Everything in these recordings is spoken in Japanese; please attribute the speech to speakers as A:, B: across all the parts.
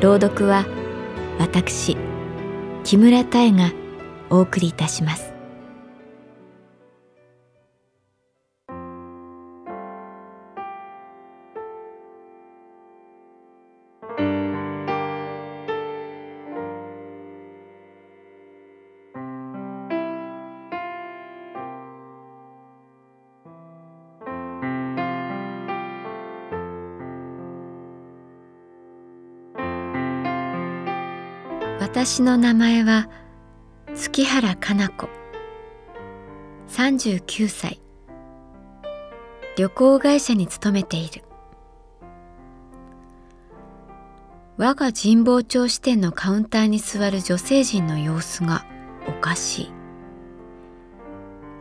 A: 朗読は私木村多江がお送りいたします。私の名前は月原かな子。39歳。旅行会社に勤めている。我が神保町支店のカウンターに座る女性陣の様子がおかしい。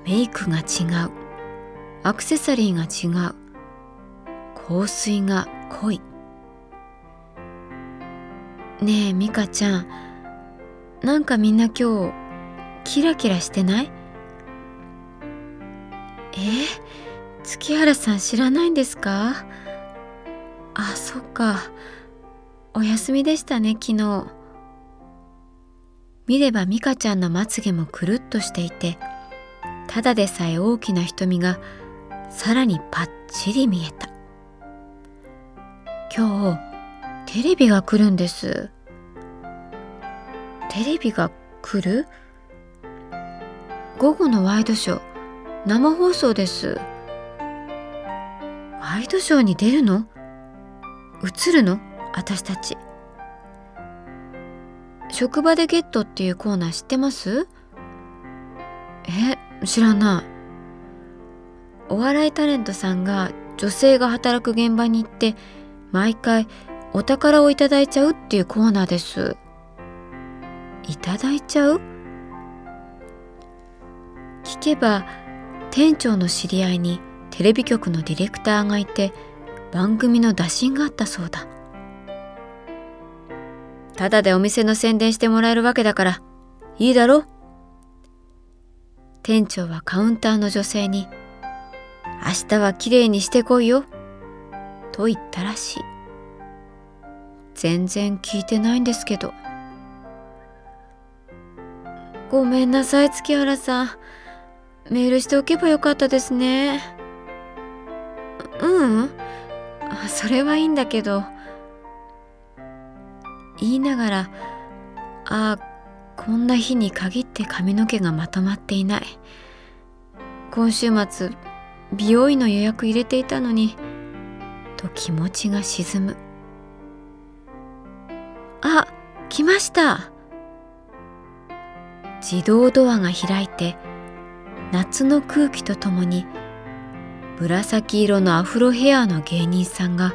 A: メイクが違う。アクセサリーが違う。香水が濃い。ねえ美香ちゃん。なんかみんな今日キラキラしてない？え、月原さん知らないんですか？あそっか。お休みでしたね昨日。見れば美香ちゃんのまつげもくるっとしていてただでさえ大きな瞳がさらにパッチリ見えた。今日テレビが来るんです。テレビが来る？午後のワイドショー。生放送です。ワイドショーに出るの？映るの？私たち。職場でゲットっていうコーナー知ってます？え知らない。お笑いタレントさんが女性が働く現場に行って毎回お宝をいただいちゃうっていうコーナーです。いただいちゃう？聞けば店長の知り合いにテレビ局のディレクターがいて番組の打診があったそうだ。ただでお店の宣伝してもらえるわけだからいいだろ？店長はカウンターの女性に「明日はきれいにしてこいよ」と言ったらしい。全然聞いてないんですけど。ごめんなさい月原さん。メールしておけばよかったですね。ううん。それはいいんだけど。言いながらあこんな日に限って髪の毛がまとまっていない。今週末美容院の予約入れていたのにと気持ちが沈む。あ来ました。自動ドアが開いて夏の空気とともに紫色のアフロヘアの芸人さんが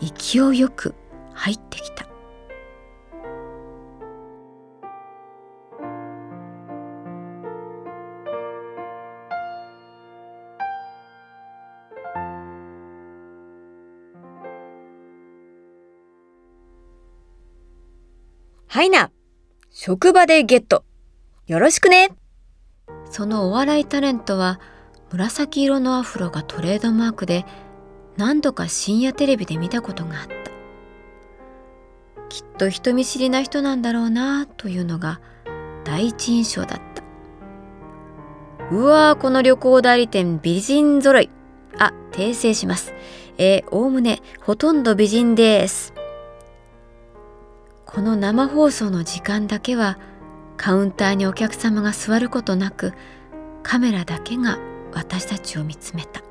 A: 勢いよく入ってきた。
B: はいな職場でゲット。よろしくね。
A: そのお笑いタレントは紫色のアフロがトレードマークで何度か深夜テレビで見たことがあった。きっと人見知りな人なんだろうなというのが第一印象だった。
B: うわーこの旅行代理店美人揃い。あ訂正します。
A: えー、おおむねほとんど美人です。この生放送の時間だけはカウンターにお客様が座ることなくカメラだけが私たちを見つめた。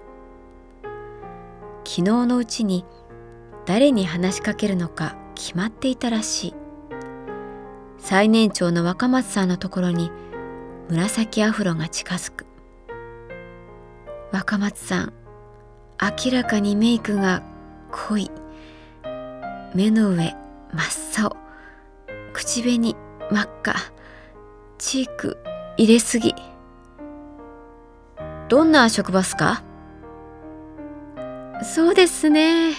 A: 昨日のうちに誰に話しかけるのか決まっていたらしい。最年長の若松さんのところに紫アフロが近づく。若松さん明らかにメイクが濃い。目の上真っ青。口紅真っ赤。チーク入れすぎ。どんな職場っすか？そうですね。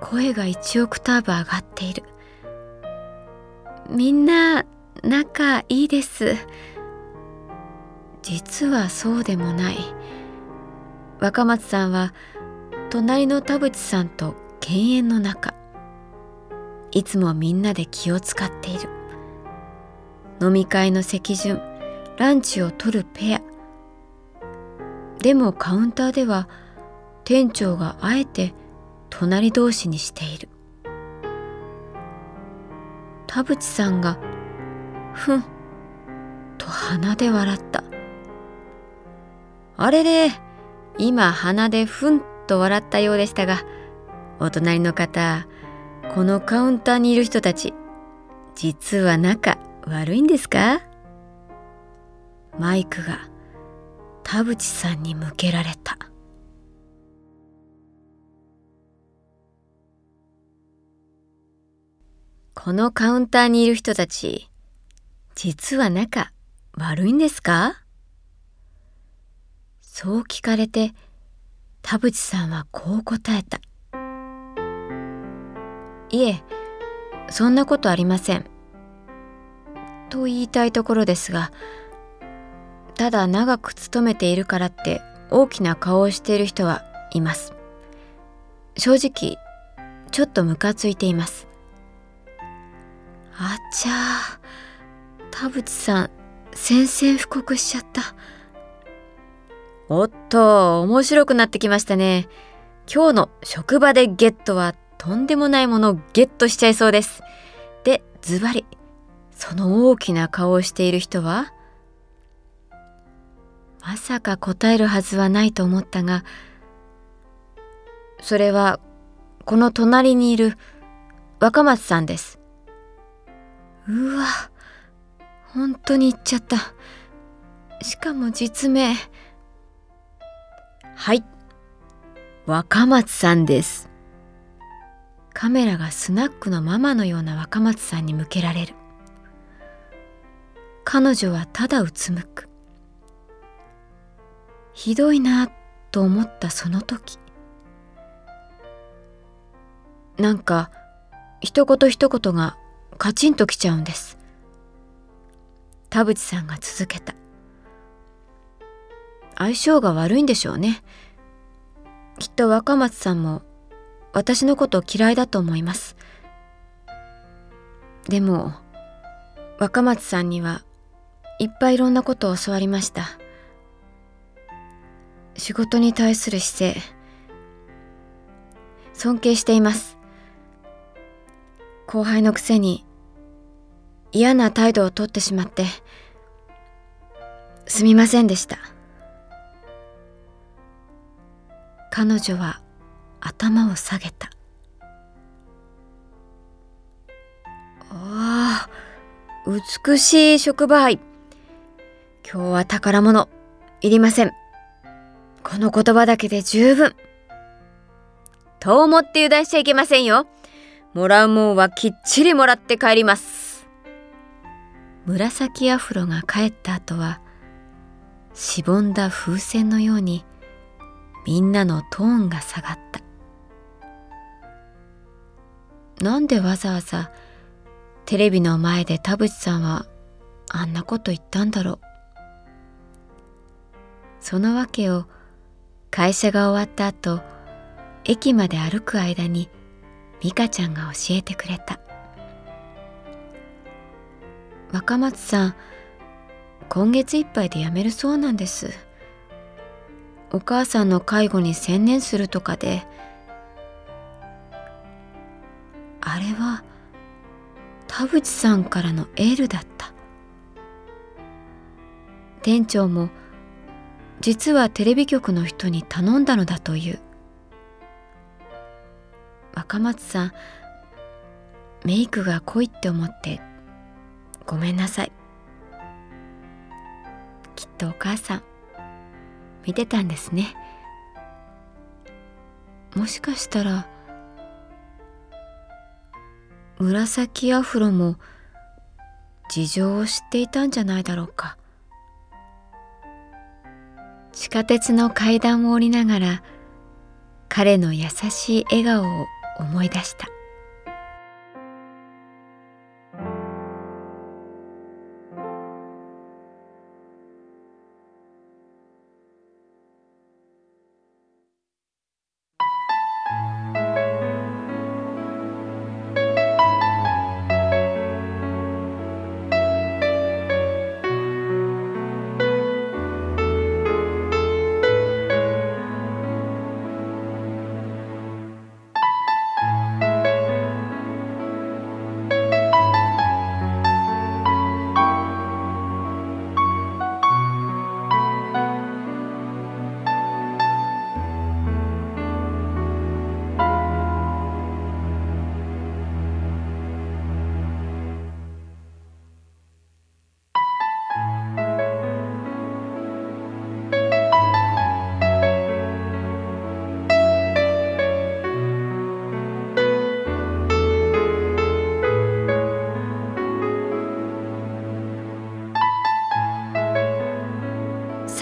A: 声が1オクターブ上がっている。みんな仲いいです。実はそうでもない。若松さんは隣の田淵さんと犬猿の仲。いつもみんなで気を使っている飲み会の席順ランチを取るペア。でもカウンターでは店長があえて隣同士にしている。田淵さんが「ふん」と鼻で笑った。あれれ今鼻でふんと笑ったようでしたがお隣の方このカウンターにいる人たち実は仲悪いんですか？マイクが田淵さんに向けられた。このカウンターにいる人たち実は仲悪いんですか？そう聞かれて田淵さんはこう答えた。いえそんなことありません。と言いたいところですがただ長く勤めているからって大きな顔をしている人はいます。正直ちょっとムカついています。あちゃー田淵さん宣戦布告しちゃった。おっと面白くなってきましたね。今日の職場でゲットはとんでもないものをゲットしちゃいそうです。でズバリその大きな顔をしている人はまさか答えるはずはないと思ったがそれはこの隣にいる若松さんです。うわ本当に言っちゃった。しかも実名。はい。若松さんです。カメラがスナックのママのような若松さんに向けられる。彼女はただうつむく。ひどいなと思ったその時。なんか一言一言がカチンときちゃうんです。田淵さんが続けた。相性が悪いんでしょうね。きっと若松さんも私のこと嫌いだと思います。でも若松さんにはいっぱいいろんなことを教わりました。仕事に対する姿勢尊敬しています。後輩のくせに嫌な態度をとってしまってすみませんでした。彼女は頭を下げた。ああ美しい触媒今日は宝物いりません。この言葉だけで十分。と思って油断しちゃいけませんよ。もらうもんはきっちりもらって帰ります。紫アフロが帰った後は、しぼんだ風船のように、みんなのトーンが下がった。なんでわざわざテレビの前で田淵さんはあんなこと言ったんだろう。その訳を会社が終わった後駅まで歩く間に美香ちゃんが教えてくれた。若松さん今月いっぱいで辞めるそうなんです。お母さんの介護に専念するとかで。あれは田淵さんからのエールだった。店長も実はテレビ局の人に頼んだのだという。若松さんメイクが濃いって思ってごめんなさい。きっとお母さん見てたんですね。もしかしたら紫アフロも事情を知っていたんじゃないだろうか。地下鉄の階段を降りながら彼の優しい笑顔を思い出した。